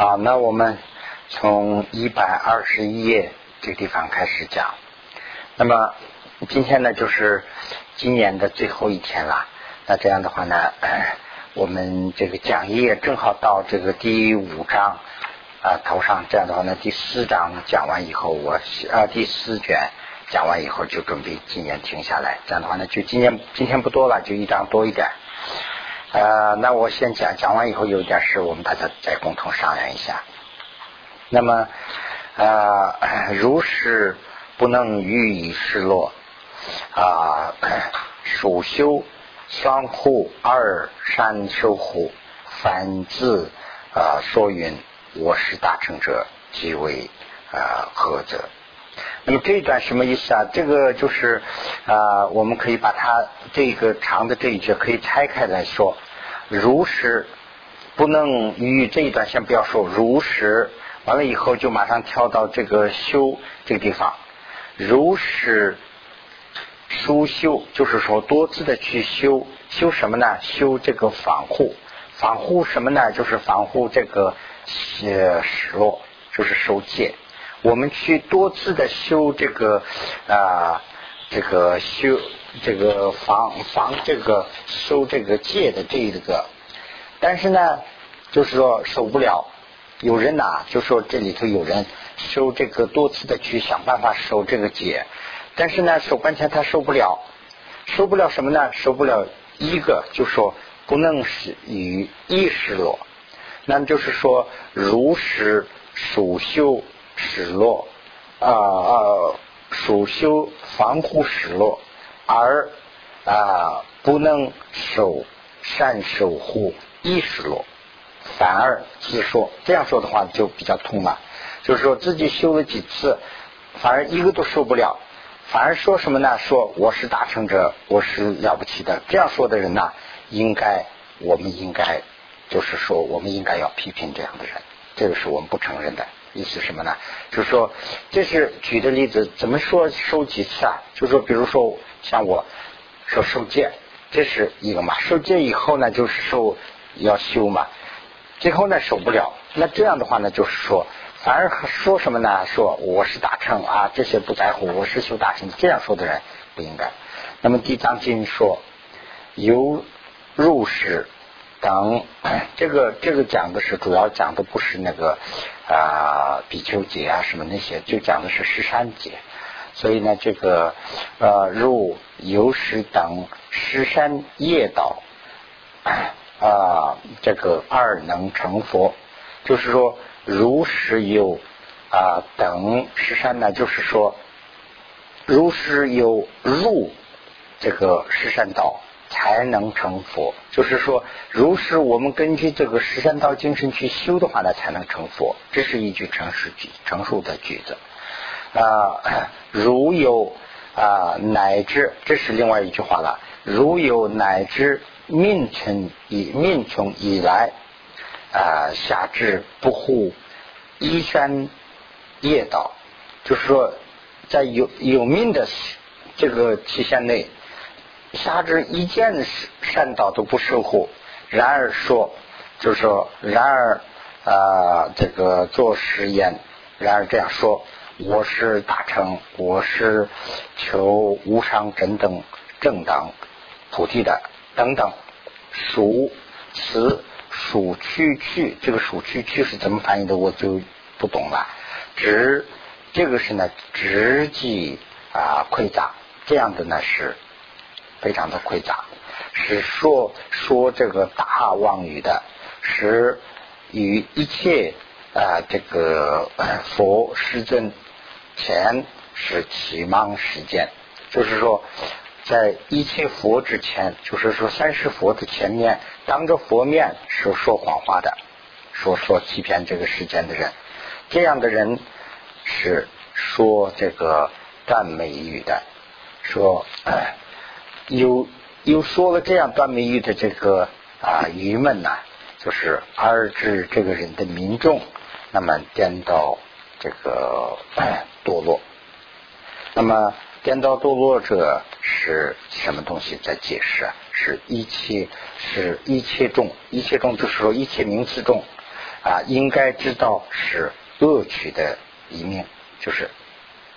好，那我们从一百二十一页这个地方开始讲。那么今天呢，就是今年的最后一天了。那这样的话呢，我们这个讲义正好到这个第五章啊头上。这样的话呢，第四章讲完以后，我啊第四卷讲完以后就准备今年停下来。这样的话呢，就今年今天不多了，就一章多一点。呃，那我先讲，讲完以后有点事，我们大家再共同商量一下。那么，呃，如是不能予以失落啊，属修相互二山修护，凡自啊说云我是大成者，即为啊何者？那么这一段什么意思啊？这个就是啊，我们可以把它这个长的这一句可以拆开来说。如实不能与这一段先不要说，如实完了以后就马上跳到这个修这个地方。如实疏修，就是说多次的去修修什么呢？修这个防护，防护什么呢？就是防护这个呃失落，就是受戒。我们去多次的修这个啊，这个修这个防防这个收这个戒的这一个，但是呢，就是说守不了。有人呐，就说这里头有人收这个多次的去想办法收这个戒，但是呢，守半天他受不了，受不了什么呢？受不了一个，就说不能使与意识落，那么就是说如实属修。失落啊啊，属修防护失落，而啊不能守善守护亦失落，反而自说这样说的话就比较通了。就是说自己修了几次，反而一个都受不了，反而说什么呢？说我是大成者，我是了不起的。这样说的人呢，应该我们应该就是说，我们应该要批评这样的人，这个是我们不承认的。意思什么呢？就是说，这是举的例子，怎么说受几次啊？就是说，比如说像我说受戒，这是一个嘛。受戒以后呢，就是受要修嘛。最后呢，受不了。那这样的话呢，就是说，反而说什么呢？说我是大乘啊，这些不在乎，我是修大乘。这样说的人不应该。那么《地藏经》说，由入世。等这个这个讲的是主要讲的不是那个啊比丘节啊什么那些，就讲的是十三节。所以呢，这个呃入游时等十三业道啊，这个二能成佛，就是说如实有啊等十三呢，就是说如实有入这个十三道。才能成佛，就是说，如是我们根据这个十三道精神去修的话呢，才能成佛。这是一句成实句，成熟的句子。啊，如有啊，乃至这是另外一句话了。如有乃至命穷以命穷以来啊，下至不护依山业道，就是说，在有有命的这个期限内。下至一件善道都不守护，然而说，就是说，然而啊，这个做实验，然而这样说，我是大成，我是求无上真等正等菩提的等等，属此属区区，这个属区区是怎么翻译的，我就不懂了。直这个是呢，直即啊溃杂，这样的呢是。非常的匮乏，是说说这个大妄语的，是与一切啊这个 佛世尊前是启蒙时间，就是说在一切佛之前，就是说三世佛的前面，当着佛面是说谎话的，说说欺骗这个世间的人，这样的人是说这个赞美语的，说。有有说了这样段美玉的这个啊愚闷呐，就是而至这个人的民众，那么颠倒这个 堕落。那么颠倒堕落者是什么东西在解释？啊是一切是一切众，一切众就是说一切名词众啊，应该知道是恶取的一面，就是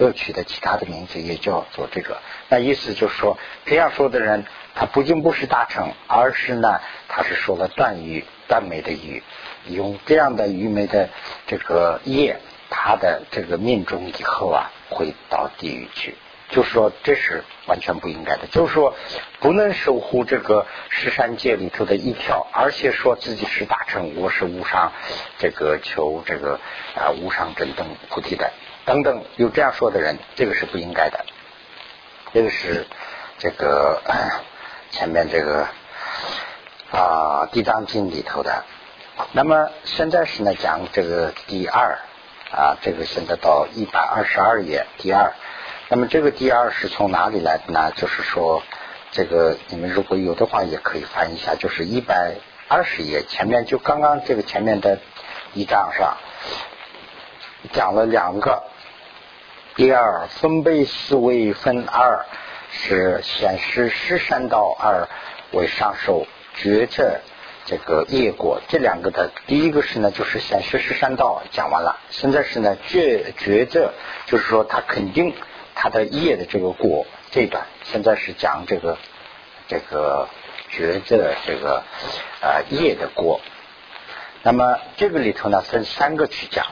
恶取的其他的名字也叫做这个。那意思就是说，这样说的人，他不仅不是大成，而是呢，他是说了断语、断美的语，用这样的愚昧的这个业，他的这个命中以后啊，会到地狱去。就是说，这是完全不应该的。就是说，不能守护这个十三界里头的一条，而且说自己是大乘，我是无上，这个求这个啊无上真等菩提的等等，有这样说的人，这个是不应该的。这个是这个前面这个啊《地藏经》里头的。那么现在是呢讲这个第二啊，这个现在到一百二十二页第二。那么这个第二是从哪里来的呢？就是说，这个你们如果有的话，也可以翻一下，就是一百二十页前面，就刚刚这个前面的一章上讲了两个。第二分贝思维分二是显示十三道二为上首觉者这个业果，这两个的第一个是呢，就是显示十三道讲完了，现在是呢觉觉者，就是说他肯定。他的业的这个果这一段，现在是讲这个这个觉的这个啊业的果。那么这个里头呢，分三个去讲，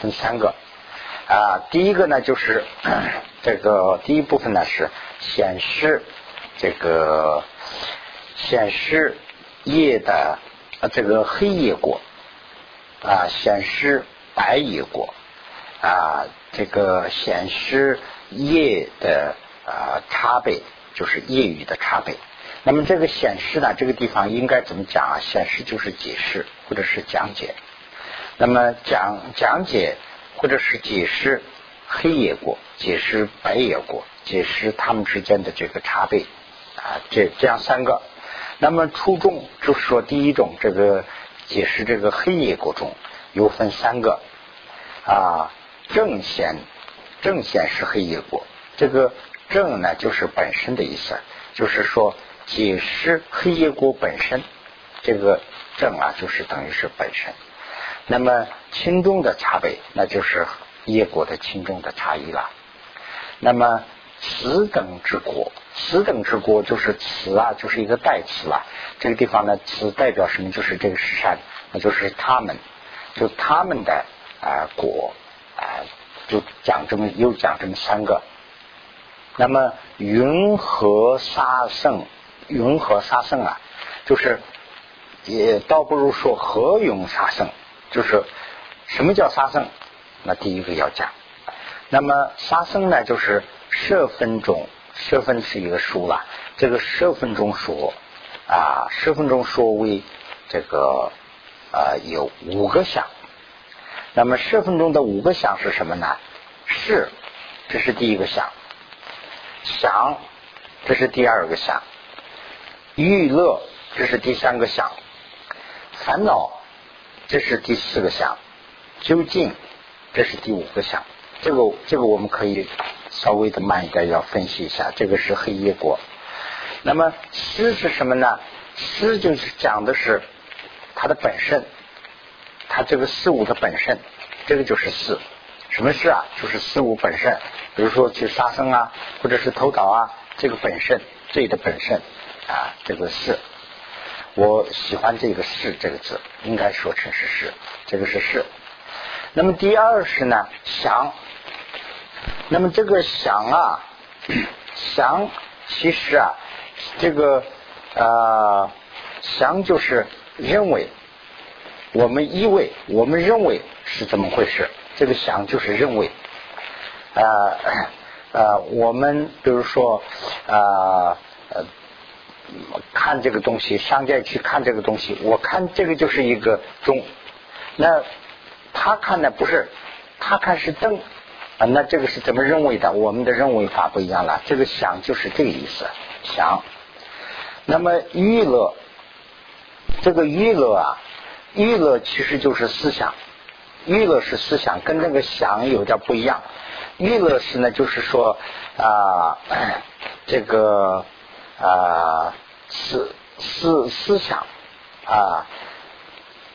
分三个啊。第一个呢，就是这个第一部分呢是显示这个显示夜的这个黑夜果啊，显示白夜果啊，这个显示。夜的啊差别就是业余的差别。那么这个显示呢，这个地方应该怎么讲啊？显示就是解释或者是讲解。那么讲讲解或者是解释黑业果，解释白业果，解释它们之间的这个差别啊，这这样三个。那么初中就是说第一种这个解释这个黑业果中有分三个啊正显。正显示黑业果，这个正呢就是本身的意思，就是说解释黑业果本身，这个正啊就是等于是本身。那么轻重的差别，那就是业果的轻重的差异了。那么此等之果，此等之果就是此啊，就是一个代词了。这个地方呢，此代表什么？就是这个是善，那就是他们，就他们的啊果啊。就讲这么又讲这么三个，那么云和沙圣，云和沙圣啊，就是也倒不如说和云沙圣，就是什么叫沙圣？那第一个要讲。那么沙圣呢，就是舍分中，舍分是一个数了。这个舍分中说啊，舍分中说为这个啊有五个相。那么十分钟的五个想是什么呢？是，这是第一个想；想，这是第二个想；娱乐，这是第三个想；烦恼，这是第四个想；究竟，这是第五个想。这个，这个我们可以稍微的慢一点，要分析一下。这个是黑夜果。那么诗是什么呢？诗就是讲的是它的本身。它这个事物的本身，这个就是事。什么事啊？就是事物本身。比如说去杀生啊，或者是偷盗啊，这个本身罪的本身啊，这个事。我喜欢这个“是”这个字，应该说成是“是”，这个是“是”。那么第二是呢，想。那么这个想啊，想其实啊，这个啊，想就是认为。我们以为，我们认为是怎么回事？这个想就是认为，啊啊，我们比如说啊呃，看这个东西，商家去看这个东西，我看这个就是一个钟，那他看的不是，他看是灯啊，那这个是怎么认为的？我们的认为法不一样了。这个想就是这个意思，想。那么娱乐，这个娱乐啊。娱乐其实就是思想，娱乐是思想，跟那个想有点不一样。娱乐是呢，就是说啊，这个啊思思思想啊，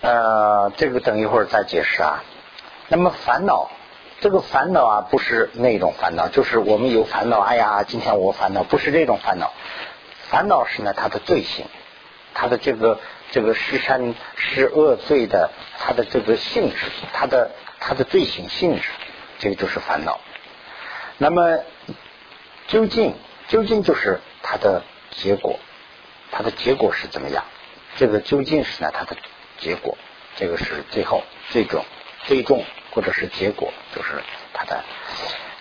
呃，这个等一会儿再解释啊。那么烦恼，这个烦恼啊，不是那种烦恼，就是我们有烦恼，哎呀，今天我烦恼，不是这种烦恼。烦恼是呢，它的罪行，它的这个这个十善十恶罪的，它的这个性质，它的它的罪行性质，这个就是烦恼。那么究竟究竟就是它的结果，它的结果是怎么样？这个究竟是呢，它的结果，这个是最后最终最终或者是结果，就是它的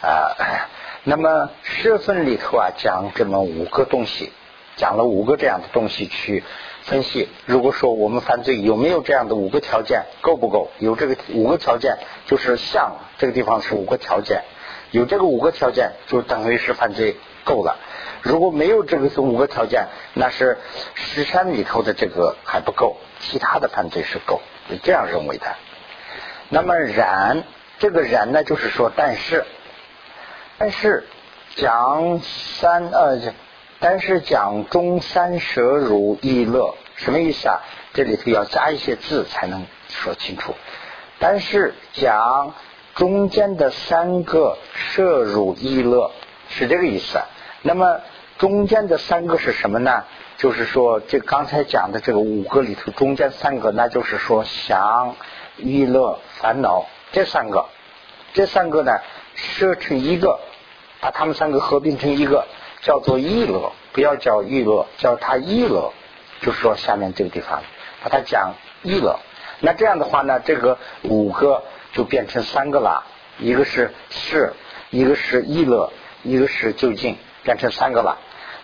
啊。那么十分里头啊，讲这么五个东西，讲了五个这样的东西去分析。如果说我们犯罪有没有这样的五个条件，够不够？有这个五个条件，就是像这个地方是五个条件，有这个五个条件，就等于是犯罪够了。如果没有这个五个条件，那是十山里头的这个还不够，其他的犯罪是够，是这样认为的。那么然，这个然呢，就是说，但是，但是讲三呃，但是讲中三舍如意乐，什么意思啊？这里头要加一些字才能说清楚。但是讲中间的三个摄入意乐是这个意思。那么中间的三个是什么呢？就是说，这刚才讲的这个五个里头，中间三个，那就是说想、娱乐、烦恼这三个，这三个呢，设成一个，把它们三个合并成一个，叫做意乐，不要叫娱乐，叫它意乐。就是说，下面这个地方把它讲意乐。那这样的话呢，这个五个就变成三个了，一个是是，一个是意乐，一个是就近。变成三个了，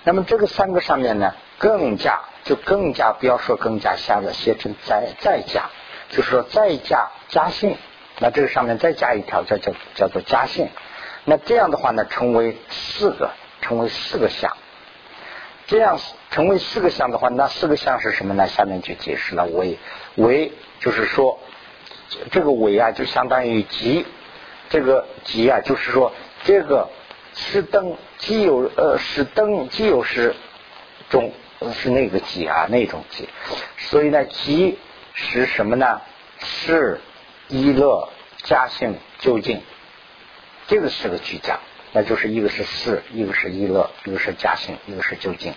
那么这个三个上面呢，更加就更加不要说更加下了，写成再再加，就是说再加加性，那这个上面再加一条叫叫叫做加性，那这样的话呢，成为四个，成为四个项，这样成为四个项的话，那四个项是什么呢？下面就解释了为为就是说这个为啊，就相当于极，这个极啊，就是说这个。是灯，既有呃是灯，既有是中是那个极啊那种极，所以呢极是什么呢？是一乐加性究竟，这个是个句讲，那就是一个是是，一个是一乐，一个是加性，一个是究竟，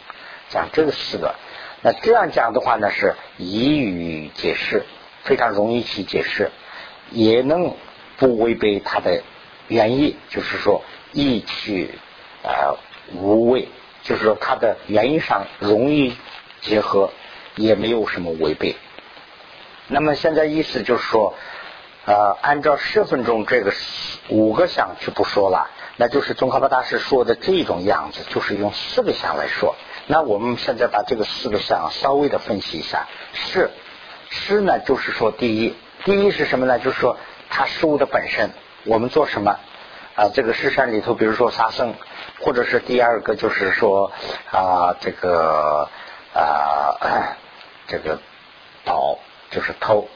讲这个四个。那这样讲的话呢，是以语解释，非常容易去解释，也能不违背它的原意，就是说。意趣啊无味，就是说它的原因上容易结合，也没有什么违背。那么现在意思就是说，呃，按照十分钟这个五个相就不说了，那就是宗喀巴大师说的这种样子，就是用四个相来说。那我们现在把这个四个相稍微的分析一下。是是呢，就是说第一，第一是什么呢？就是说它事物的本身，我们做什么？啊，这个尸山里头，比如说杀生，或者是第二个就是说啊，这个啊，这个盗就是偷。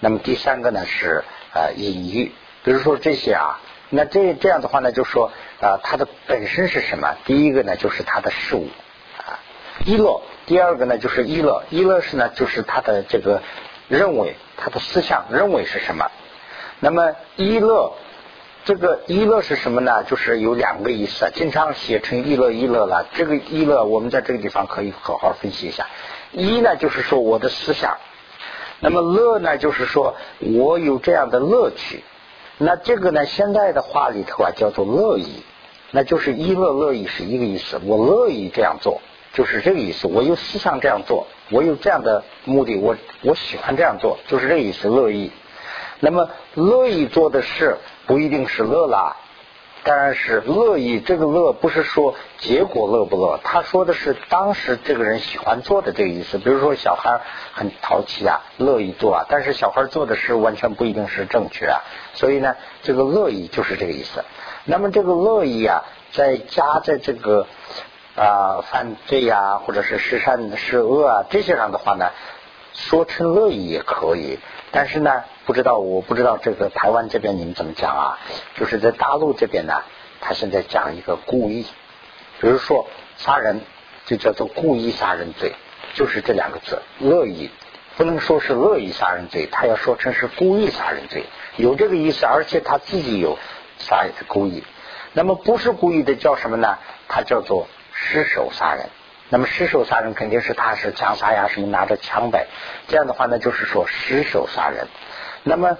那么第三个呢是啊隐喻，比如说这些啊，那这这样的话呢，就说啊，它的本身是什么？第一个呢就是它的事物啊，一乐；第二个呢就是一乐，一乐是呢就是它的这个认为，它的思想认为是什么？那么一乐。这个一乐是什么呢？就是有两个意思，经常写成一乐一乐了。这个一乐，我们在这个地方可以好好分析一下。一呢，就是说我的思想；那么乐呢，就是说我有这样的乐趣。那这个呢，现在的话里头啊，叫做乐意，那就是一乐乐意是一个意思。我乐意这样做，就是这个意思。我有思想这样做，我有这样的目的，我我喜欢这样做，就是这个意思。乐意。那么乐意做的事。不一定是乐啦，当然是乐意。这个乐不是说结果乐不乐，他说的是当时这个人喜欢做的这个意思。比如说小孩很淘气啊，乐意做啊，但是小孩做的事完全不一定是正确啊。所以呢，这个乐意就是这个意思。那么这个乐意啊，在加在这个啊犯罪呀，或者是是善是恶啊这些上的话呢，说成乐意也可以。但是呢，不知道我不知道这个台湾这边你们怎么讲啊？就是在大陆这边呢，他现在讲一个故意，比如说杀人就叫做故意杀人罪，就是这两个字，恶意不能说是恶意杀人罪，他要说成是故意杀人罪，有这个意思，而且他自己有杀故意。那么不是故意的叫什么呢？他叫做失手杀人。那么失手杀人肯定是他是枪杀呀，什么拿着枪呗。这样的话呢，就是说失手杀人。那么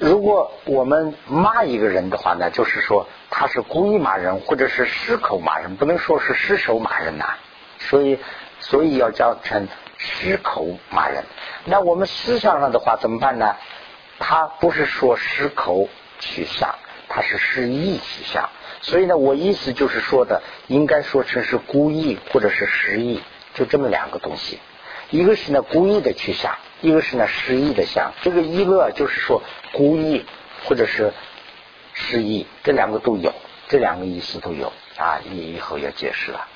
如果我们骂一个人的话呢，就是说他是故意骂人，或者是失口骂人，不能说是失手骂人呐。所以，所以要叫成失口骂人。那我们思想上的话怎么办呢？他不是说失口取向，他是失意取向。所以呢，我意思就是说的，应该说成是故意或者是失意，就这么两个东西。一个是呢故意的去想，一个是呢失意的想。这个一乐就是说故意或者是失意，这两个都有，这两个意思都有啊。你以后要解释了。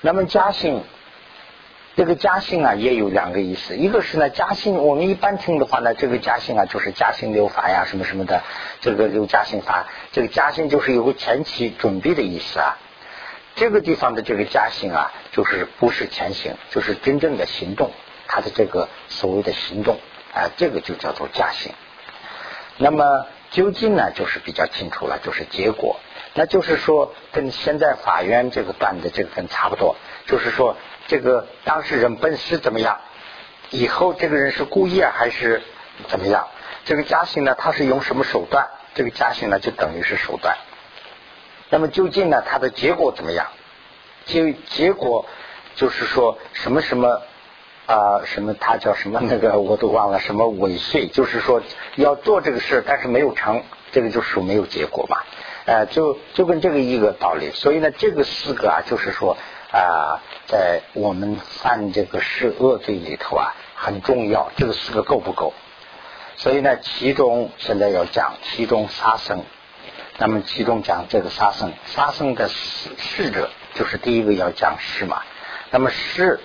那么嘉兴。这个嘉兴啊，也有两个意思。一个是呢，嘉兴，我们一般听的话呢，这个嘉兴啊，就是嘉兴留法呀，什么什么的，这个留嘉兴法。这个嘉兴就是有个前期准备的意思啊。这个地方的这个嘉兴啊，就是不是前行，就是真正的行动，它的这个所谓的行动啊，这个就叫做嘉兴。那么究竟呢，就是比较清楚了，就是结果，那就是说跟现在法院这个断的这个跟差不多，就是说。这个当事人本是怎么样？以后这个人是故意啊还是怎么样？这个加刑呢，他是用什么手段？这个加刑呢，就等于是手段。那么究竟呢，他的结果怎么样？结结果就是说什么什么啊什么，他叫什么那个我都忘了，什么尾遂，就是说要做这个事，但是没有成，这个就属没有结果嘛。呃，就就跟这个一个道理。所以呢，这个四个啊，就是说。啊，在我们犯这个是恶罪里头啊，很重要。这个四个够不够？所以呢，其中现在要讲其中杀生。那么其中讲这个杀生，杀生的逝者就是第一个要讲逝嘛。那么逝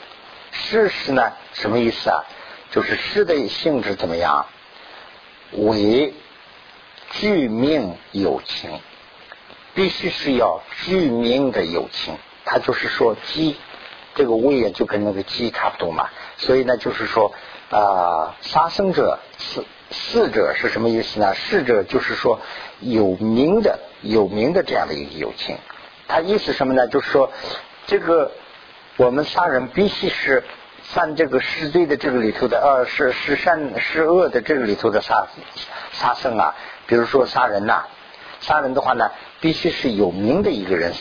逝是呢，什么意思啊？就是逝的性质怎么样？为具命有情，必须是要具命的有情。他就是说鸡，这个胃也就跟那个鸡差不多嘛，所以呢，就是说啊，杀生者四四者是什么意思呢？四者就是说有名的有名的这样的一个友情。他意思什么呢？就是说这个我们杀人必须是犯这个失罪的这个里头的，呃，是是善是恶的这个里头的杀杀生啊。比如说杀人呐，杀人的话呢，必须是有名的一个人。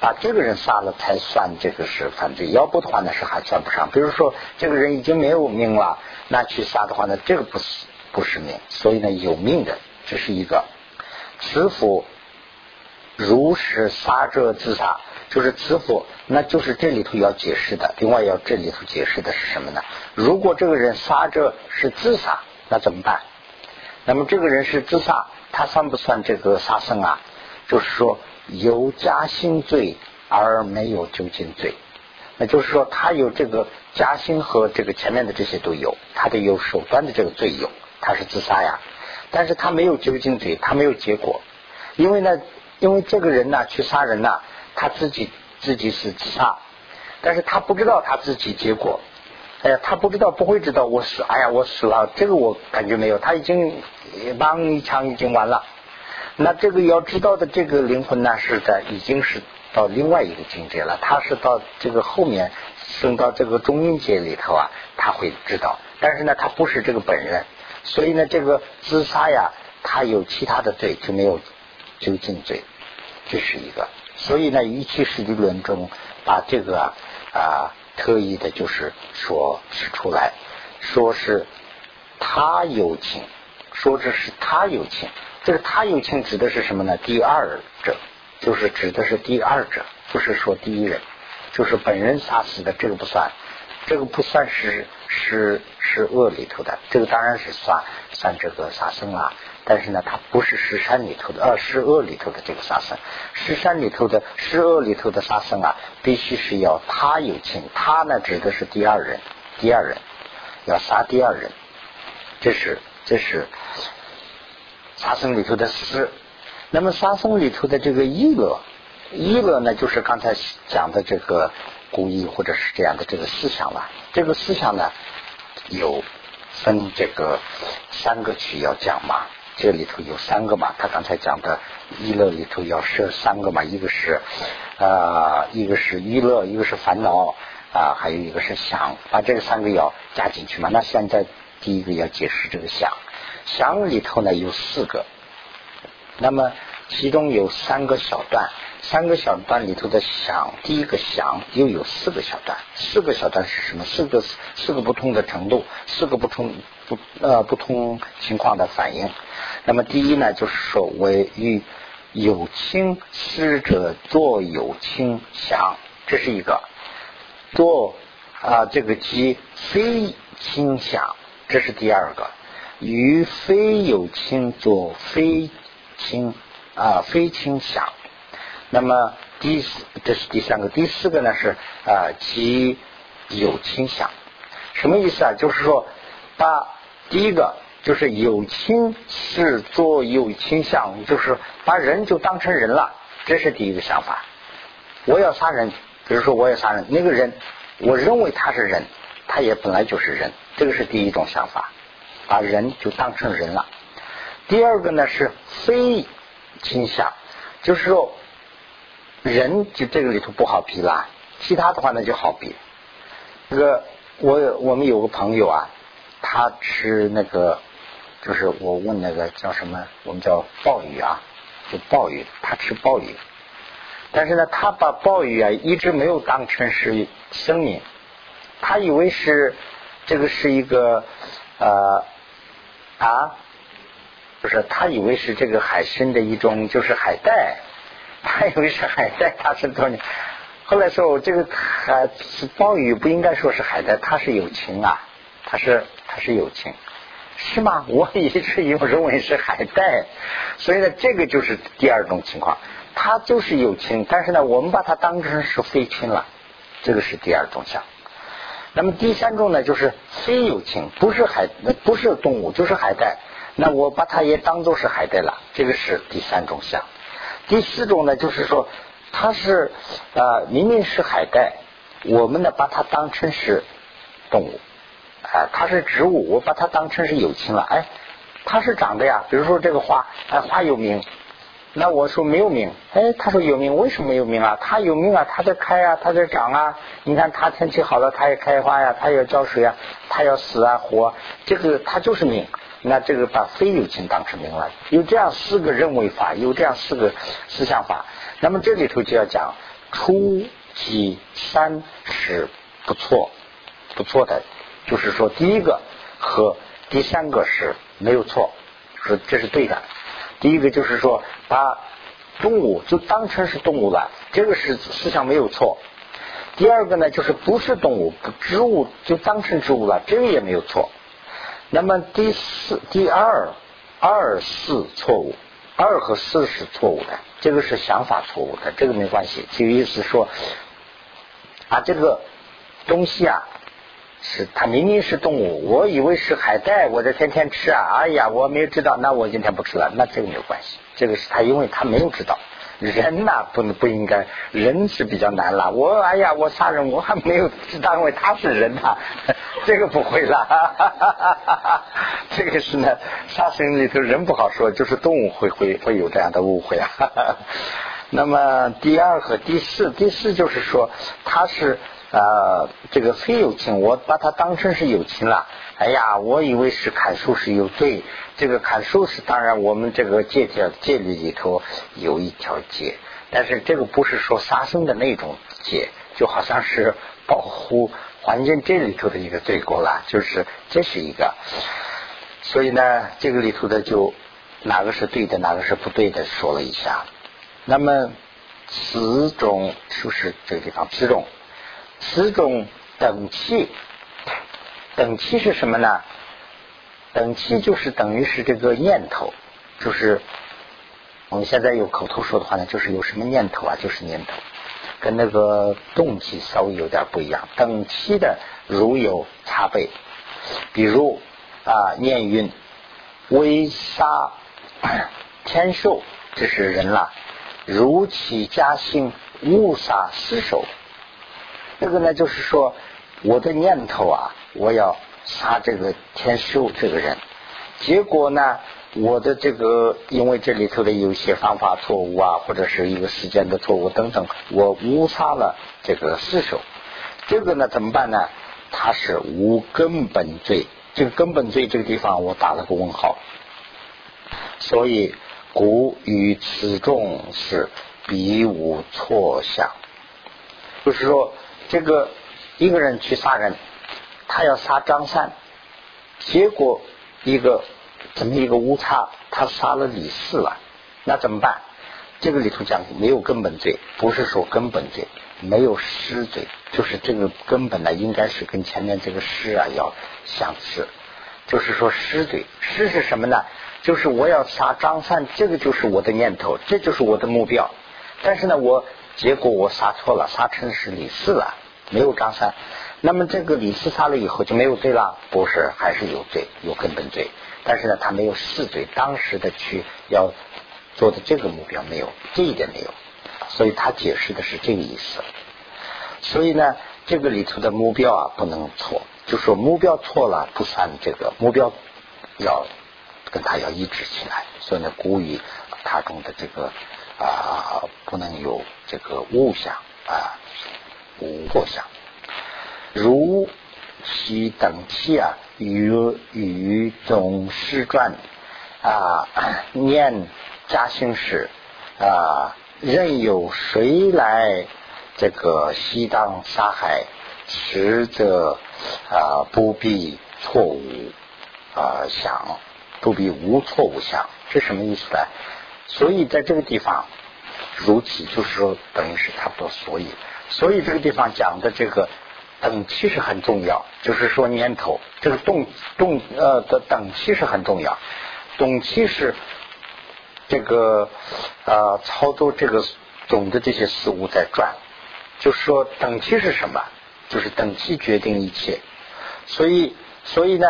把这个人杀了才算这个是犯罪，要不的话呢是还算不上。比如说这个人已经没有命了，那去杀的话呢，这个不是不是命，所以呢有命的这是一个。慈父如实杀者自杀，就是慈父，那就是这里头要解释的。另外要这里头解释的是什么呢？如果这个人杀者是自杀，那怎么办？那么这个人是自杀，他算不算这个杀生啊？就是说。有加薪罪而没有究竟罪，那就是说他有这个加薪和这个前面的这些都有，他的有手段的这个罪有，他是自杀呀，但是他没有究竟罪，他没有结果，因为呢，因为这个人呢去杀人呢，他自己自己是自杀，但是他不知道他自己结果，哎呀，他不知道不会知道我死，哎呀我死了，这个我感觉没有，他已经帮一枪已经完了。那这个要知道的这个灵魂呢，是在已经是到另外一个境界了。他是到这个后面升到这个中阴界里头啊，他会知道。但是呢，他不是这个本人，所以呢，这个自杀呀，他有其他的罪，就没有究竟罪，这是一个。所以呢，一七十理论中把这个啊特意的就是说指出来，说是他有情，说这是他有情。这个他有情指的是什么呢？第二者，就是指的是第二者，不是说第一人，就是本人杀死的，这个不算，这个不算是是是恶里头的，这个当然是算算这个杀生啊。但是呢，它不是十善里头的，呃，是恶里头的这个杀生。十善里头的，十恶里头的杀生啊，必须是要他有情，他呢指的是第二人，第二人要杀第二人，这是这是。沙僧里头的思，那么沙僧里头的这个意乐，意乐呢，就是刚才讲的这个故意或者是这样的这个思想了。这个思想呢，有分这个三个区要讲嘛，这里头有三个嘛，他刚才讲的娱乐里头要设三个嘛，一个是啊，一个是娱乐，一个是烦恼啊，还有一个是想，把这三个要加进去嘛。那现在第一个要解释这个想，想里头呢有四个，那么其中有三个小段。三个小段里头的想，第一个想又有四个小段，四个小段是什么？四个四个不同的程度，四个不同不呃不同情况的反应。那么第一呢，就是说为与有清师者作有清想，这是一个；做啊这个机非轻想，这是第二个；与非有亲作非亲啊非亲想。那么第四，这是第三个，第四个呢是啊，即有倾向，什么意思啊？就是说，把第一个就是有亲是做有倾向，就是把人就当成人了，这是第一个想法。我要杀人，比如说我要杀人，那个人我认为他是人，他也本来就是人，这个是第一种想法，把人就当成人了。第二个呢是非倾向，就是说。人就这个里头不好比啦，其他的话呢就好比。这个我我们有个朋友啊，他吃那个，就是我问那个叫什么，我们叫鲍鱼啊，就鲍鱼，他吃鲍鱼，但是呢，他把鲍鱼啊一直没有当成是生命，他以为是这个是一个呃啊，不是他以为是这个海参的一种，就是海带。他以为是海带，他是多年。后来说，这个海鲍鱼不应该说是海带，它是有情啊，它是它是有情，是吗？我一直以为认为是海带，所以呢，这个就是第二种情况，它就是有情，但是呢，我们把它当成是非亲了，这个是第二种相。那么第三种呢，就是非有情，不是海，不是动物，就是海带，那我把它也当做是海带了，这个是第三种相。第四种呢，就是说，它是啊，明明是海带，我们呢把它当成是动物，啊，它是植物，我把它当成是有情了。哎，它是长的呀，比如说这个花，哎，花有名，那我说没有命，哎，他说有命，为什么有命啊？它有命啊，它在开啊，它在长啊。你看它天气好了，它也开花呀，它也浇水啊，它要死啊活，这个它就是命。那这个把非有情当成命了，有这样四个认为法，有这样四个思想法。那么这里头就要讲初级三是不错，不错的，就是说第一个和第三个是没有错，说这是对的。第一个就是说把动物就当成是动物了，这个是思想没有错。第二个呢，就是不是动物，植物就当成植物了，这个也没有错。那么第四、第二、二四错误，二和四是错误的，这个是想法错误的，这个没关系。就意思说，啊，这个东西啊，是它明明是动物，我以为是海带，我在天天吃啊，哎呀，我没有知道，那我今天不吃了，那这个没有关系，这个是他因为他没有知道。人呐，不能不应该，人是比较难了。我哎呀，我杀人，我还没有知道，因为他是人呐，这个不会了。这个是呢，杀生里头人不好说，就是动物会会会有这样的误会啊。那么第二和第四，第四就是说他是。呃，这个非友情，我把它当成是友情了。哎呀，我以为是砍树是有罪，这个砍树是当然，我们这个戒条戒律里头有一条戒，但是这个不是说杀生的那种戒，就好像是保护环境这里头的一个罪过了，就是这是一个。所以呢，这个里头的就哪个是对的，哪个是不对的，说了一下。那么此种是不是这个地方此种？此种等气，等气是什么呢？等气就是等于是这个念头，就是我们现在有口头说的话呢，就是有什么念头啊，就是念头，跟那个动机稍微有点不一样。等气的如有差别，比如啊，念云为杀天寿，这是人了；如其家兴，误杀尸首。这个呢，就是说我的念头啊，我要杀这个天寿这个人，结果呢，我的这个因为这里头的有些方法错误啊，或者是一个时间的错误等等，我误杀了这个四手，这个呢怎么办呢？他是无根本罪，这个根本罪这个地方我打了个问号，所以古与此众是彼无错相，就是说这个一个人去杀人。他要杀张三，结果一个怎么一个误差，他杀了李四了，那怎么办？这个里头讲没有根本罪，不是说根本罪，没有失罪，就是这个根本呢，应该是跟前面这个失啊要相似，就是说失罪，失是什么呢？就是我要杀张三，这个就是我的念头，这就是我的目标，但是呢，我结果我杀错了，杀成是李四了，没有张三。那么这个李四杀了以后就没有罪了？不是，还是有罪，有根本罪。但是呢，他没有四罪，当时的去要做的这个目标没有，这一点没有。所以他解释的是这个意思。所以呢，这个里头的目标啊不能错，就说目标错了不算这个目标要跟他要一致起来。所以呢，故意他中的这个啊不能有这个误想啊无过想。如其等气啊，与与总师传啊，念嘉兴史啊，任有谁来这个西当杀害，实则啊不必错误啊想，不必无错误想，这什么意思呢？所以在这个地方，如其就是说，等于是差不多，所以，所以这个地方讲的这个。等期是很重要，就是说年头这个动动呃的等期是很重要。动期是这个呃操作这个总的这些事物在转，就是说等期是什么？就是等期决定一切。所以所以呢，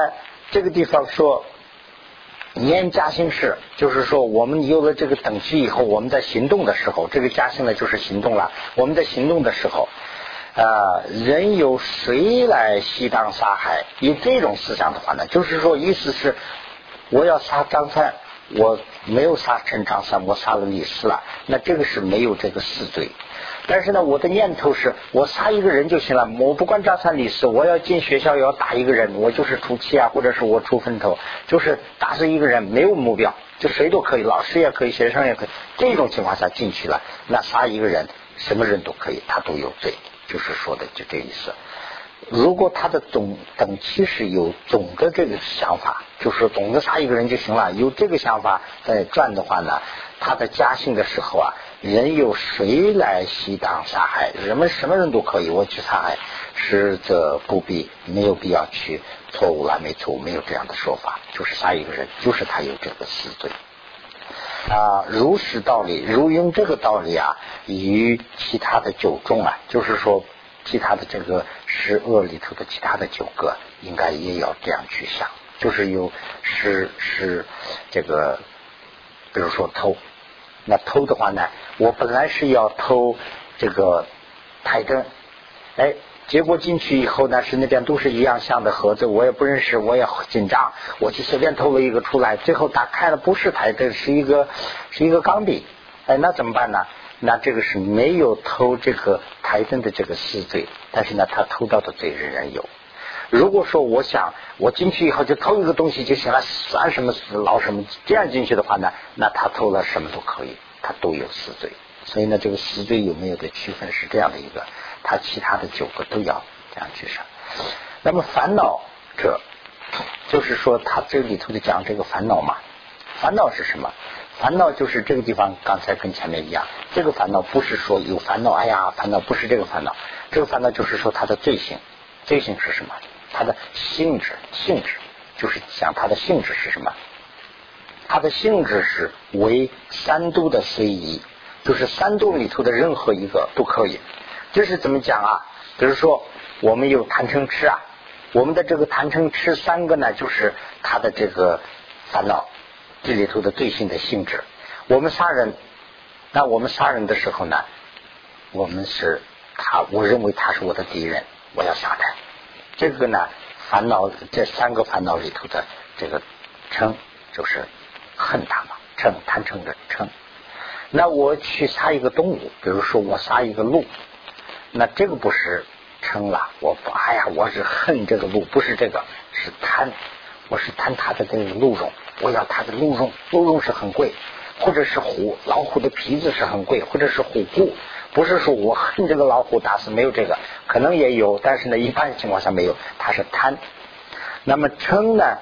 这个地方说年加兴是，就是说我们有了这个等级以后，我们在行动的时候，这个加兴呢就是行动了。我们在行动的时候。啊，人有谁来西当杀害？有这种思想的话呢，就是说，意思是我要杀张三，我没有杀成张三，我杀了李四了，那这个是没有这个死罪。但是呢，我的念头是我杀一个人就行了，我不管张三李四，我要进学校要打一个人，我就是出气啊，或者是我出风头，就是打死一个人，没有目标，就谁都可以，老师也可以，学生也可以。这种情况下进去了，那杀一个人，什么人都可以，他都有罪。就是说的就这意思。如果他的总等其实有总的这个想法，就是总的杀一个人就行了，有这个想法在转的话呢，他的家兴的时候啊，人有谁来西当杀害？人们什么人都可以，我去杀害，实则不必没有必要去错误了，没错，没有这样的说法，就是杀一个人，就是他有这个死罪。啊，如实道理，如用这个道理啊，与其他的九种啊，就是说，其他的这个十恶里头的其他的九个，应该也要这样去想，就是有十十这个，比如说偷，那偷的话呢，我本来是要偷这个台灯，哎。结果进去以后呢，是那边都是一样像的盒子，我也不认识，我也紧张，我就随便偷了一个出来，最后打开了不是台灯，是一个是一个钢笔，哎，那怎么办呢？那这个是没有偷这个台灯的这个事罪，但是呢，他偷到的罪仍然有。如果说我想我进去以后就偷一个东西就行了，算什么死牢什么，这样进去的话呢，那他偷了什么都可以，他都有死罪。所以呢，这个死罪有没有的区分是这样的一个。他其他的九个都要这样去上。那么烦恼者，就是说他这里头就讲这个烦恼嘛，烦恼是什么？烦恼就是这个地方刚才跟前面一样，这个烦恼不是说有烦恼，哎呀，烦恼不是这个烦恼，这个烦恼就是说他的罪行，罪行是什么？它的性质，性质就是讲它的性质是什么？它的性质是为三度的随意，就是三度里头的任何一个都可以。这是怎么讲啊？比如说，我们有贪嗔痴啊，我们的这个贪嗔痴三个呢，就是他的这个烦恼，这里头的罪性的性质。我们杀人，那我们杀人的时候呢，我们是他，我认为他是我的敌人，我要杀他。这个呢，烦恼这三个烦恼里头的这个嗔，就是恨他嘛，嗔贪嗔的嗔。那我去杀一个动物，比如说我杀一个鹿，那这个不是嗔了，我哎呀，我是恨这个鹿，不是这个，是贪，我是贪它的这个鹿茸，我要它的鹿茸，鹿茸是很贵，或者是虎，老虎的皮子是很贵，或者是虎骨，不是说我 恨这个老虎打死没有这个，可能也有，但是呢，一般情况下没有，它是贪。那么嗔呢，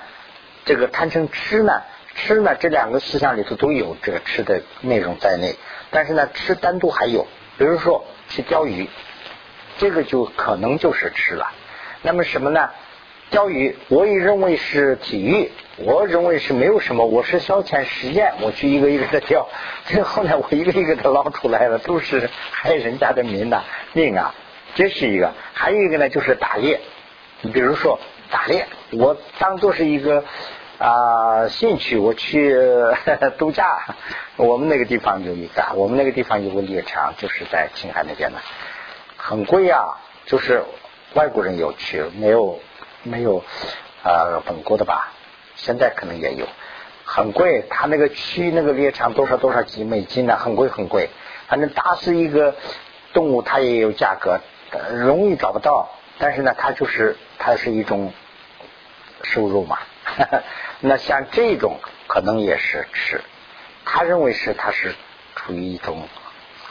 这个贪嗔痴呢？吃呢，这两个思想里头都有这个吃的内容在内，但是呢，吃单独还有，比如说去钓鱼，这个就可能就是吃了。那么什么呢？钓鱼我也认为是体育，我认为是没有什么，我是消遣实验，我去一个一个的钓，最后呢，我一个一个的捞出来了，都是害人家的命呐命啊，这是一个。还有一个呢，就是打猎，你比如说打猎，我当做是一个。啊，兴趣我去 度假，我们那个地方有一个，我们那个地方有个猎场，就是在青海那边的，很贵啊，就是外国人有去，没有没有啊本国的吧，现在可能也有，很贵，他那个区那个猎场多少多少几美金呢，很贵很贵，反正打死一个动物它也有价格，容易找不到，但是呢，它就是它是一种收入嘛。那像这种可能也是吃，他认为是他是处于一种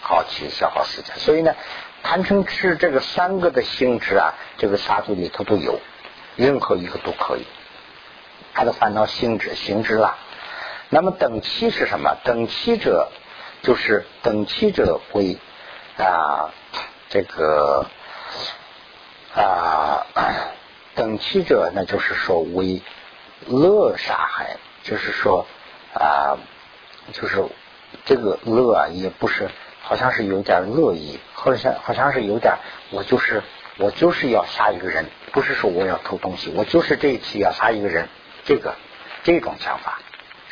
好奇消耗时间，所以呢，贪嗔痴这个三个的性质啊，这个杀族里头都有，任何一个都可以。他的烦恼性质行之了，那么等期是什么？等期者就是等期者为啊这个啊 等期者，那就是说为。乐杀害，就是说啊，就是这个乐啊，也不是，好像是有点乐意，好像好像是有点，我就是我就是要杀一个人，不是说我要偷东西，我就是这一期要杀一个人，这个这种想法，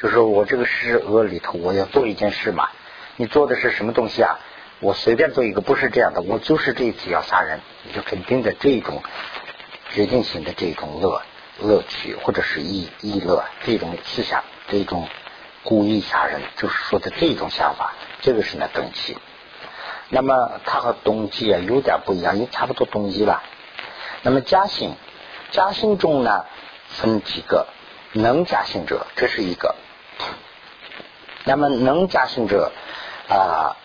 就是我这个施恶里头，我要做一件事嘛，你做的是什么东西啊？我随便做一个，不是这样的，我就是这一期要杀人，你就肯定的这种决定性的这种乐。乐趣或者是意意乐这种思想，这种故意杀人，就是说的这种想法，这个是呢动机。那么它和动机啊有点不一样，也差不多动机了。那么加性，加性中呢分几个，能加性者这是一个。那么能加性者啊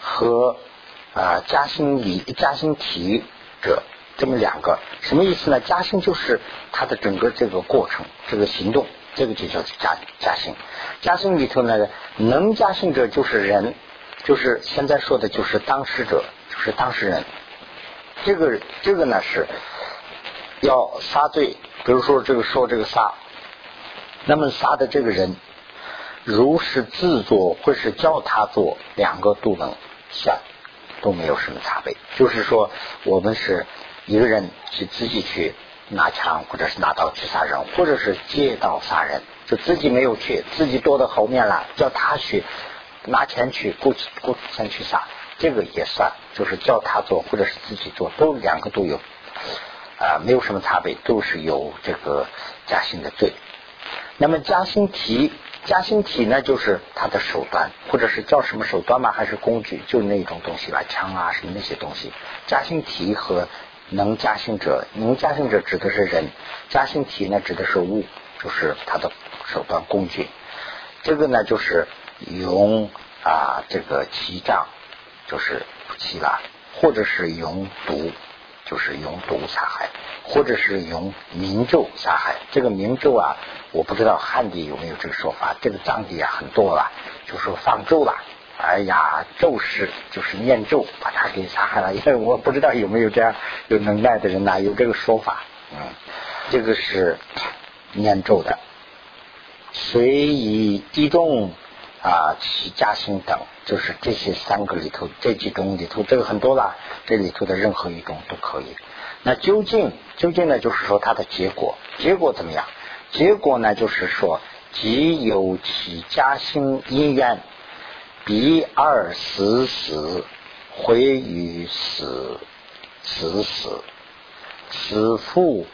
和啊加性理加性体育者。这么两个什么意思呢？加兴就是它的整个这个过程，这个行动，这个就叫加加兴。加兴里头呢，能加兴者就是人，就是现在说的就是当事者，就是当事人。这个这个呢是要杀罪，比如说这个说这个杀，那么杀的这个人，如是自作或是叫他做，两个都能算，都没有什么差别。就是说我们是。一个人去自己去拿枪或者是拿刀去杀人，或者是借刀杀人，就自己没有去，自己躲到后面了，叫他去拿钱去雇雇钱去杀，这个也算，就是叫他做或者是自己做，都两个都有啊，没有什么差别，都是有这个加薪的罪。那么加薪提加薪体呢，就是他的手段，或者是叫什么手段嘛，还是工具，就那种东西吧，枪啊什么那些东西，加薪体和。能加薪者，能加薪者指的是人，加薪体呢指的是物，就是他的手段工具。这个呢就是用啊这个奇杖，就是欺诈，或者是用毒，就是用毒杀害，或者是用明咒杀害。这个明咒啊，我不知道汉地有没有这个说法，这个藏地啊很多了，就是放咒了。哎呀，咒师就是念咒把他给杀害了，因为我不知道有没有这样有能耐的人呐，有这个说法，嗯，这个是念咒的，随以一种啊起家兴等，就是这些三个里头这几种里头，这个很多了，这里头的任何一种都可以。那究竟究竟呢？就是说它的结果，结果怎么样？结果呢，就是说即有其家兴因缘。彼二死死，回于死，死死，此复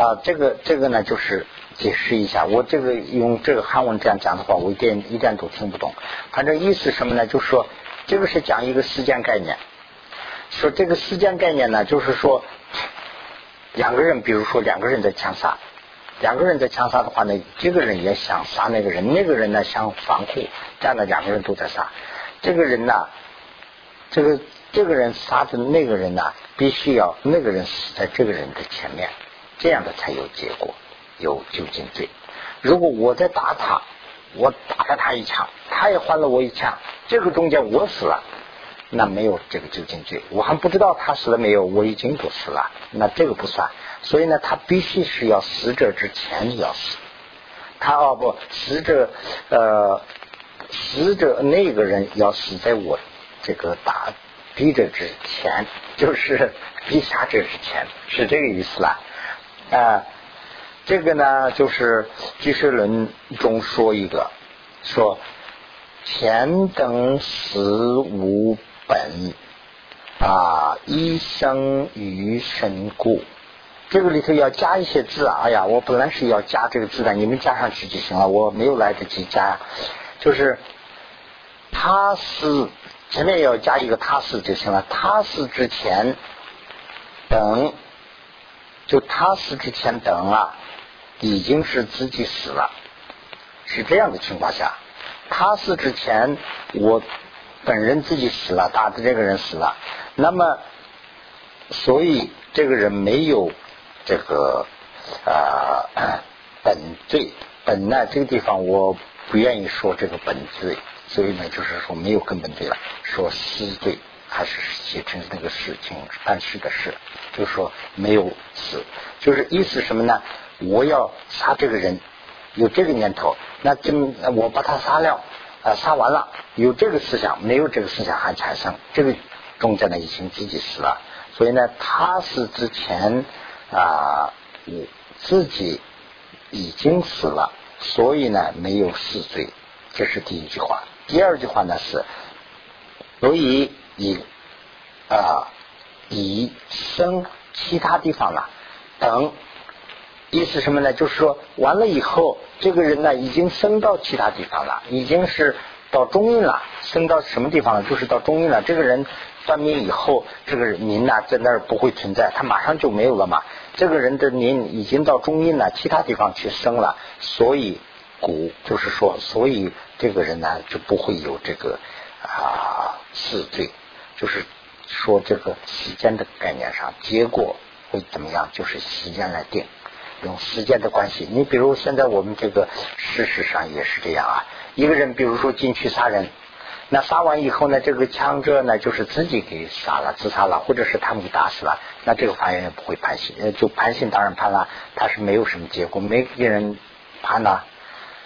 啊，这个这个呢，就是解释一下。我这个用这个汉文这样讲的话，我一点一点都听不懂。反正意思什么呢？就是说，这个是讲一个时间概念。说这个时间概念呢，就是说，两个人，比如说两个人在枪杀，两个人在枪杀的话呢，这个人也想杀那个人，那个人呢想防护，这样的两个人都在杀。这个人呢，这个这个人杀的那个人呢，必须要那个人死在这个人的前面。这样的才有结果，有究竟罪。如果我在打他，我打了他一枪，他也还了我一枪，这个中间我死了，那没有这个究竟罪。我还不知道他死了没有，我已经都死了，那这个不算。所以呢，他必须是要死者之前要死。他哦不，死者呃，死者那个人要死在我这个打逼者之前，就是 逼杀者之前，是这个意思啦。啊，这个呢，就是《居士论》中说一个，说前等死无本啊，一生于身故。这个里头要加一些字啊！哎呀，我本来是要加这个字的，你们加上去就行了，我没有来得及加。就是他死前面要加一个他死就行了，他死之前等。就他死之前等啊，已经是自己死了，是这样的情况下，他死之前我本人自己死了，打的这个人死了，那么所以这个人没有这个啊 本罪本呢这个地方我不愿意说这个本罪，所以呢就是说没有根本罪了，说死罪。还是写成那个事情办事的事，就是说没有死，就是意思什么呢？我要杀这个人，有这个念头，那这我把他杀了，啊，杀完了，有这个思想，没有这个思想还产生，这个中间呢已经自己死了，所以呢，他死之前啊，自己已经死了，所以呢没有死罪，这是第一句话。第二句话呢是，所以。以啊，以生其他地方了等，意思什么呢？就是说完了以后，这个人呢已经生到其他地方了，已经是到中阴了。生到什么地方了？就是到中阴了。这个人断命以后，这个人您呢在那儿不会存在，他马上就没有了嘛。这个人的您已经到中阴了，其他地方去生了，所以古就是说，所以这个人呢就不会有这个啊死罪。就是说这个时间的概念上，结果会怎么样？就是时间来定，用时间的关系。你比如现在我们这个事实上也是这样啊。一个人比如说进去杀人，那杀完以后呢，这个枪者呢就是自己给杀了，自杀了，或者是他们给打死了，那这个法院也不会判刑，呃，就判刑当然判了，他是没有什么结果，没给人判了。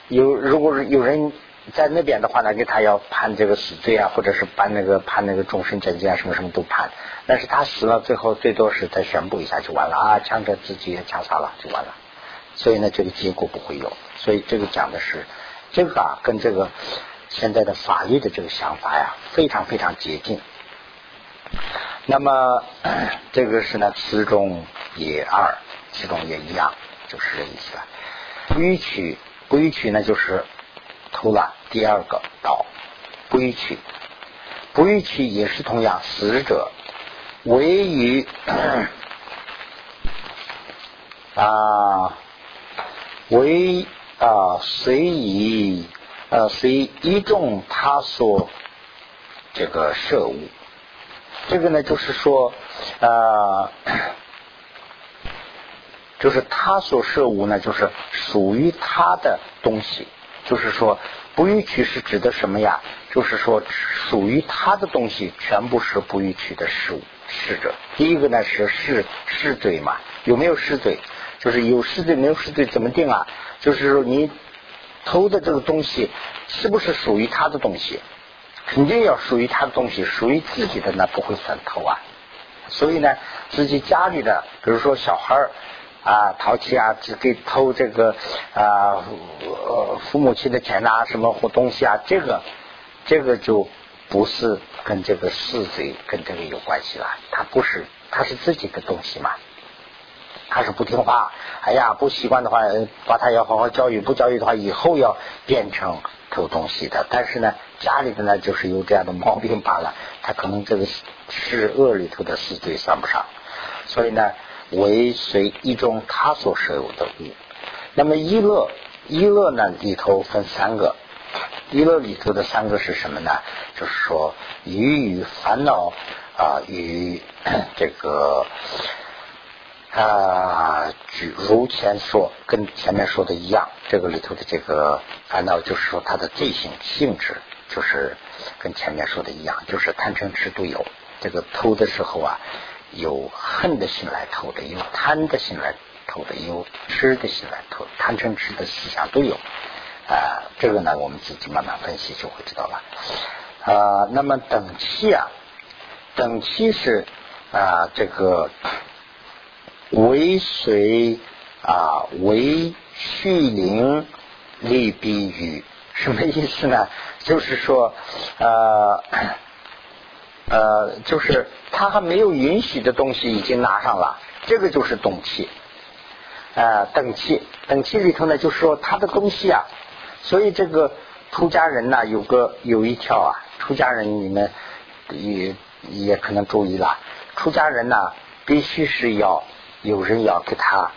有如果是有人。在那边的话呢，给他要判这个死罪啊，或者是判那个判那个终身监禁啊，什么什么都判。但是他死了，最后最多是再宣布一下就完了啊，强者自己也枪杀了就完了。所以呢，这个结果不会有。所以这个讲的是这个啊，跟这个现在的法律的这个想法呀，非常非常接近。那么 这个是呢，词中也二，其中也一样，就是这意思了。不予取，不予取呢，就是。偷懒，第二个道不予取，不予取也是同样，死者唯于 啊，为啊随以呃随一众他所这个摄物，这个呢就是说啊，就是他所摄物呢，就是属于他的东西。就是说，不予取是指的什么呀？就是说，属于他的东西全部是不予取的事物，逝者。第一个呢是是是罪嘛？有没有是罪？就是有是罪没有是罪怎么定啊？就是说你偷的这个东西是不是属于他的东西？肯定要属于他的东西，属于自己的那不会算偷啊。所以呢，自己家里的，比如说小孩儿。啊，淘气啊，只给偷这个啊，呃父母亲的钱呐，什么或东西啊，这个这个就不是跟这个世罪跟这个有关系了，他不是，他是自己的东西嘛。他是不听话，哎呀，不习惯的话，把他要好好教育，不教育的话，以后要变成偷东西的。但是呢，家里的呢就是有这样的毛病罢了，他可能这个是恶里头的死罪算不上。所以呢，为随一种他所舍有的物。那么一乐一乐呢里头分三个，一乐里头的三个是什么呢？就是说，与与烦恼啊，与这个。啊，举如前说，跟前面说的一样，这个里头的这个烦恼，就是说它的罪性性质，就是跟前面说的一样，就是贪嗔痴都有。这个偷的时候啊，有恨的心来偷的，有贪的心来偷的，有痴的心来偷，贪嗔痴的思想都有。啊，这个呢，我们自己慢慢分析就会知道了。啊，那么等期啊，等期是啊，这个。为随啊，为续灵利比喻，什么意思呢？就是说，呃呃，就是他还没有允许的东西已经拿上了，这个就是动气啊，等气，等气里头呢，就是说他的东西啊，所以这个出家人呢，有个有一条啊，出家人你们也也可能注意了，出家人呢，必须是要。有人要给他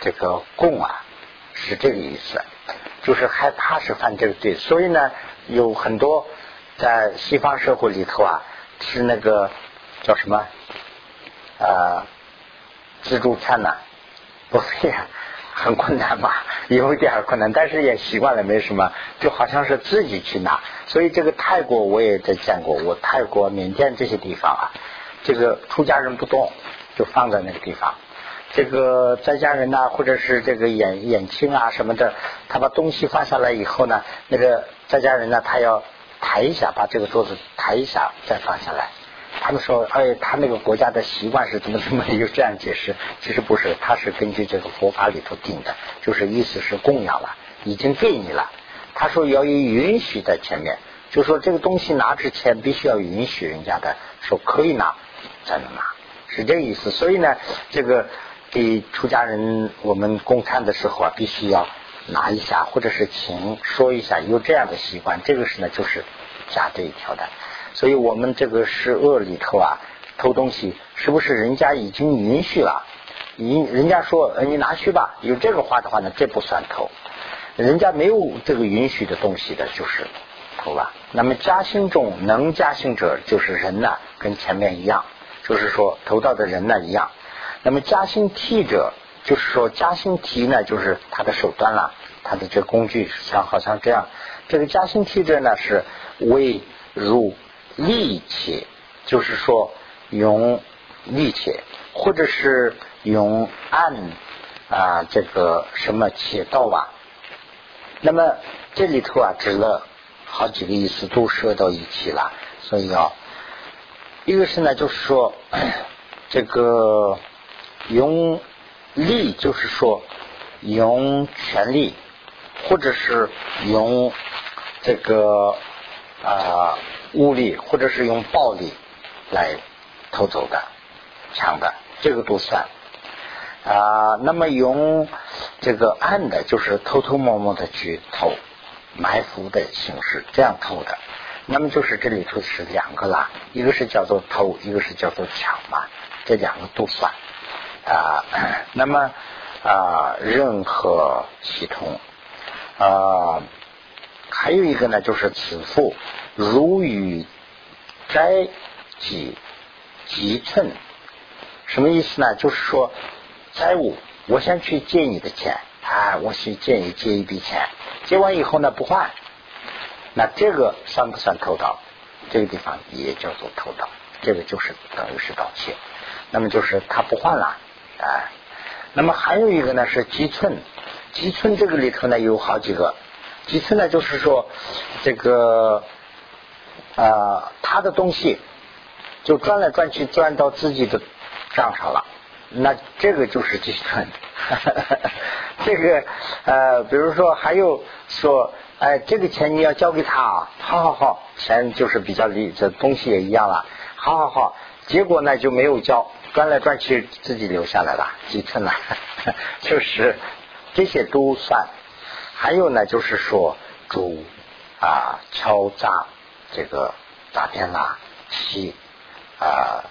这个供啊，是这个意思，就是害怕是犯这个罪，所以呢，有很多在西方社会里头啊，吃那个叫什么啊自助餐呐，不费很困难吧，有一点困难，但是也习惯了，没什么，就好像是自己去拿。所以这个泰国我也在见过，我泰国、缅甸这些地方啊，这个出家人不动。就放在那个地方，这个在家人呐，或者是这个眼眼青啊什么的，他把东西放下来以后呢，那个在家人呢，他要抬一下，把这个桌子抬一下再放下来。他们说，哎，他那个国家的习惯是怎么怎么有这样解释？其实不是，他是根据这个佛法里头定的，就是意思是供养了，已经给你了。他说要有允许在前面，就说这个东西拿之前必须要允许人家的，说可以拿才能拿。是这个意思，所以呢，这个给出家人我们供餐的时候啊，必须要拿一下，或者是请说一下，有这样的习惯。这个是呢，就是加这一条的。所以我们这个是恶里头啊，偷东西是不是人家已经允许了？人人家说你拿去吧，有这个话的话呢，这不算偷。人家没有这个允许的东西的，就是偷了。那么加兴中能加兴者，就是人呢，跟前面一样。就是说，投到的人呢一样。那么加薪替者，就是说加薪提呢，就是他的手段了，他的这工具像好像这样。这个加薪替者呢是为入力气，就是说用力气，或者是用按啊这个什么切刀啊。那么这里头啊指了好几个意思，都说到一起了，所以啊。一个是呢，就是说，这个用力，就是说用权力，或者是用这个啊物力，或者是用暴力来偷走的、抢的，这个都算啊。那么用这个暗的，就是偷偷摸摸的去偷，埋伏的形式这样偷的。那么就是这里头是两个啦，一个是叫做偷，一个是叫做抢嘛，这两个都算啊。那么啊，任何系统啊，还有一个呢，就是此父如与斋己几寸，什么意思呢？就是说债务，我先去借你的钱啊，我去借你借一笔钱，借完以后呢不还。那这个算不算偷盗？这个地方也叫做偷盗，这个就是等于是盗窃。那么就是他不换了，啊。那么还有一个呢是积寸，积寸这个里头呢有好几个，其次呢就是说这个啊他的东西就转来转去转到自己的账上了，那这个就是积寸。这个呃比如说还有说。哎，这个钱你要交给他啊！好好好，钱就是比较利，这东西也一样了。好好好，结果呢就没有交，转来转去自己留下来了几寸了，就是这些都算。还有呢，就是说主啊、敲诈这个诈骗啦、期啊、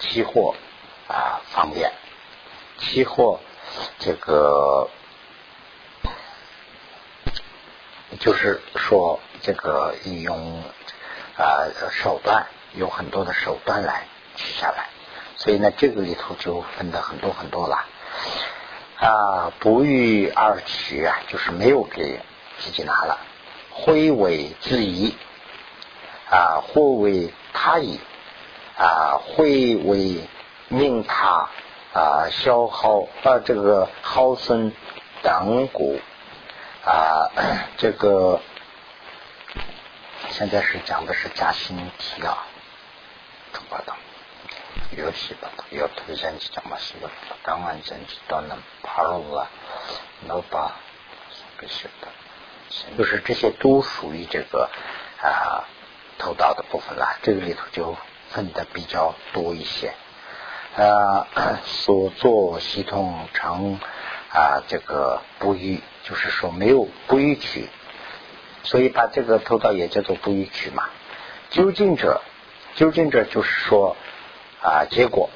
期货啊方面，期货这个就是说这个应用啊手段有很多的手段来取下来，所以呢这个里头就分的很多很多了。啊，不欲而取啊，就是没有给自己拿了，挥为自疑啊，或为他矣啊，会为命他啊消耗啊这个耗损等故啊这个现在是讲的是加薪提啊，中国有些吧，有推荐去讲嘛，是有当然真去到那爬路啊，那把必须的，就是这些都属于这个啊头道的部分了，这个里头就分的比较多一些。啊，所做系统成啊这个不逾，就是说没有不逾曲，所以把这个头道也叫做不逾曲嘛。究竟者，究竟者就是说。啊，结果，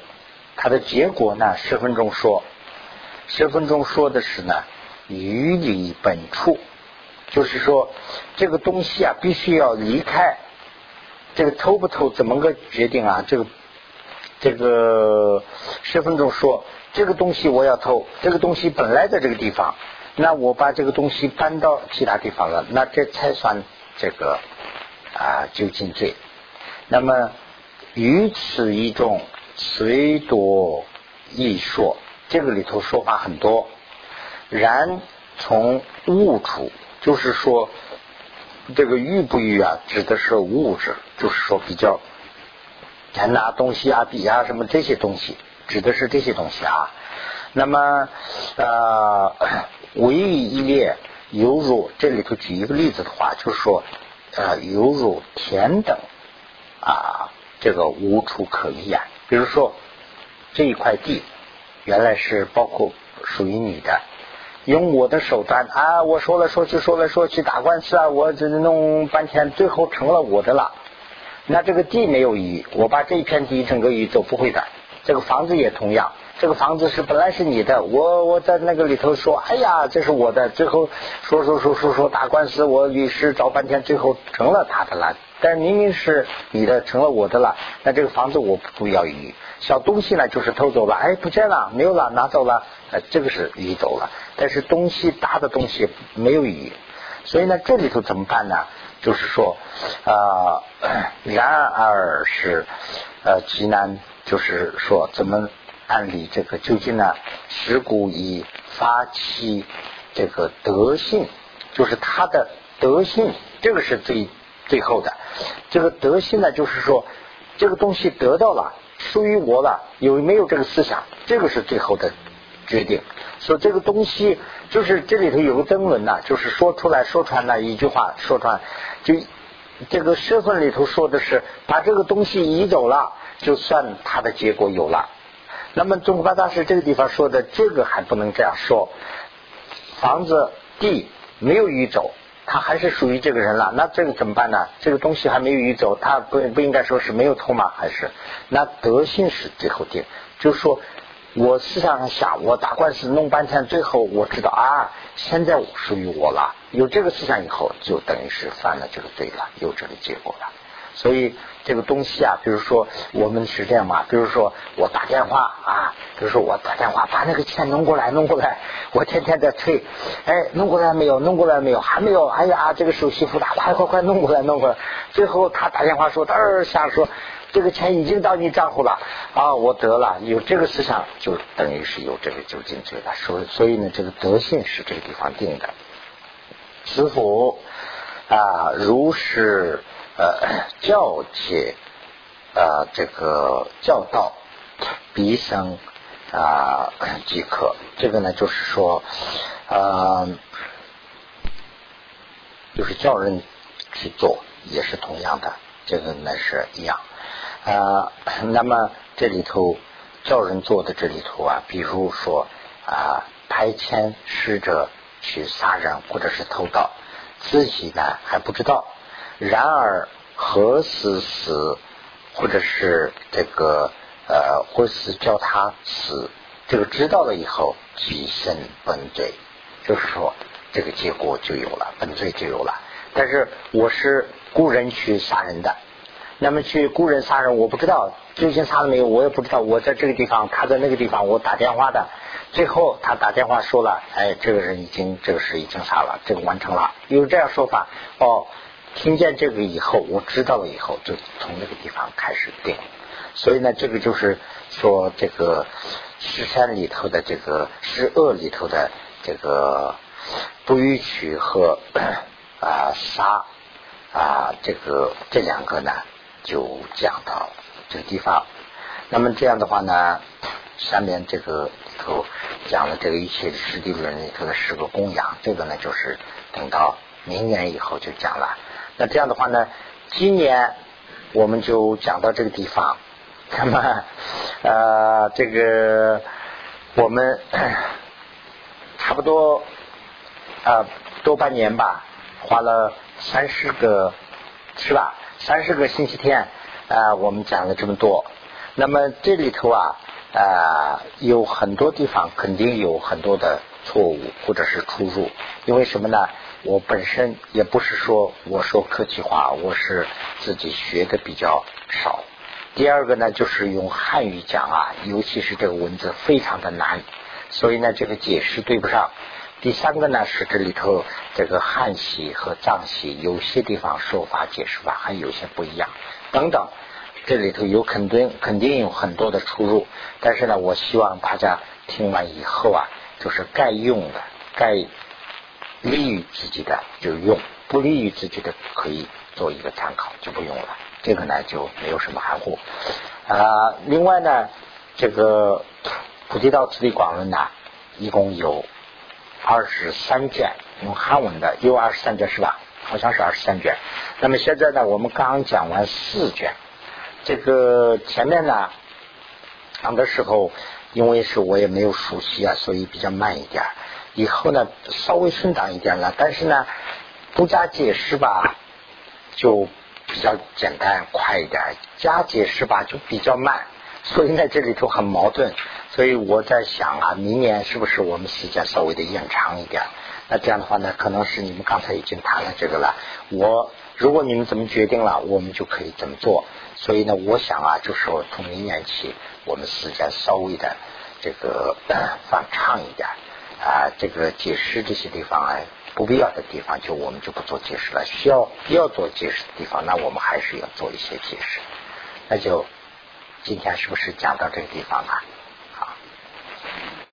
它的结果呢？十分钟说，十分钟说的是呢，于理本处，就是说这个东西啊，必须要离开。这个偷不偷怎么个决定啊？这个这个十分钟说，这个东西我要偷，这个东西本来在这个地方，那我把这个东西搬到其他地方了，那这才算这个啊就近罪。那么。于此一种虽多易说，这个里头说法很多。然从物处，就是说这个欲不欲啊，指的是物质，就是说比较钱拿东西啊、笔啊什么这些东西，指的是这些东西啊。那么呃，唯一一列犹如这里头举一个例子的话，就是说呃，犹如田等啊。这个无处可依啊！比如说这一块地原来是包括属于你的，用我的手段啊，我说来说去说来说去打官司啊，我这弄半天，最后成了我的了。那这个地没有移，我把这一片地整个移走不会的。这个房子也同样，这个房子是本来是你的，我我在那个里头说，哎呀，这是我的，最后说说说说说打官司，我律师找半天，最后成了他的了。但明明是你的，成了我的了。那这个房子我不要移，小东西呢就是偷走了，哎，不见了，没有了，拿走了，呃，这个是移走了。但是东西大的东西没有移，所以呢，这里头怎么办呢？就是说，啊，然而是呃极难，就是说怎么按理这个究竟呢？持古以发起这个德性，就是他的德性，这个是最。最后的这个德性呢，就是说这个东西得到了，属于我了，有没有这个思想？这个是最后的决定。说这个东西就是这里头有个争论呐，就是说出来说穿了一句话，说穿就这个社分里头说的是把这个东西移走了，就算它的结果有了。那么中国八大师这个地方说的这个还不能这样说，房子地没有移走。他还是属于这个人了，那这个怎么办呢？这个东西还没有移走，他不不应该说是没有偷吗？还是那德性是最后定？就是说我思想上想，我打官司弄半天，最后我知道啊，现在属于我了。有这个思想以后，就等于是犯了这个罪了，有这个结果了。所以这个东西啊，比如说我们是这样嘛，比如说我打电话啊，比如说我打电话把那个钱弄过来，弄过来，我天天在催，哎，弄过来没有？弄过来没有？还没有？哎呀，这个手续复杂，快快快，弄过来，弄过来。最后他打电话说，嘚下说，这个钱已经到你账户了啊，我得了，有这个思想就等于是有这个酒精罪了。所所以呢，这个德性是这个地方定的。师傅啊，如是。呃，教解呃，这个教导彼生啊即可。这个呢，就是说，呃，就是叫人去做，也是同样的。这个呢是一样。呃，那么这里头叫人做的这里头啊，比如说啊，派遣使者去杀人或者是偷盗，自己呢还不知道。然而何时死，或者是这个呃，或是叫他死，这个知道了以后，即生本罪，就是说这个结果就有了，本罪就有了。但是我是雇人去杀人的。那么去雇人杀人，我不知道究竟杀了没有，我也不知道。我在这个地方，他在那个地方，我打电话的，最后他打电话说了，哎，这个人已经这个事已经杀了，这个完成了，有这样说法。哦，听见这个以后，我知道了以后，就从那个地方开始定。所以呢，这个就是说这个十善里头的这个十恶里头的这个不允取和 啊杀啊这个这两个呢。就讲到这个地方，那么这样的话呢，下面这个里头讲了这个一切十地论里头的十个供养，这个呢就是等到明年以后就讲了。那这样的话呢，今年我们就讲到这个地方。那么呃，这个我们差不多啊多半年吧，花了三十个，是吧？三十个星期天啊，我们讲了这么多。那么这里头啊啊，有很多地方肯定有很多的错误或者是出入。因为什么呢？我本身也不是说我说客气话，我是自己学的比较少。第二个呢，就是用汉语讲啊，尤其是这个文字非常的难，所以呢，这个解释对不上。第三个呢是这里头这个汉系和藏系有些地方说法解释法还有些不一样等等，这里头有肯定肯定有很多的出入，但是呢，我希望大家听完以后啊，就是该用的、该利于自己的就用，不利于自己的可以做一个参考就不用了。这个呢就没有什么含糊啊。另外呢，这个菩提道次第广论呢，一共有。二十三卷用汉文的有二十三卷是吧？好像是二十三卷。那么现在呢，我们刚讲完四卷，这个前面呢讲的时候，因为是我也没有熟悉啊，所以比较慢一点。以后呢稍微顺当一点了，但是呢不加解释吧，就比较简单快一点；加解释吧，就比较慢。所以呢这里头很矛盾。所以我在想啊，明年是不是我们时间稍微的延长一点？那这样的话呢，可能是你们刚才已经谈了这个了。我如果你们怎么决定了，我们就可以怎么做。所以呢，我想啊，就说从明年起，我们时间稍微的这个放长一点啊。这个解释这些地方啊，不必要的地方就我们就不做解释了。需要要做解释的地方，那我们还是要做一些解释。那就今天是不是讲到这个地方啊？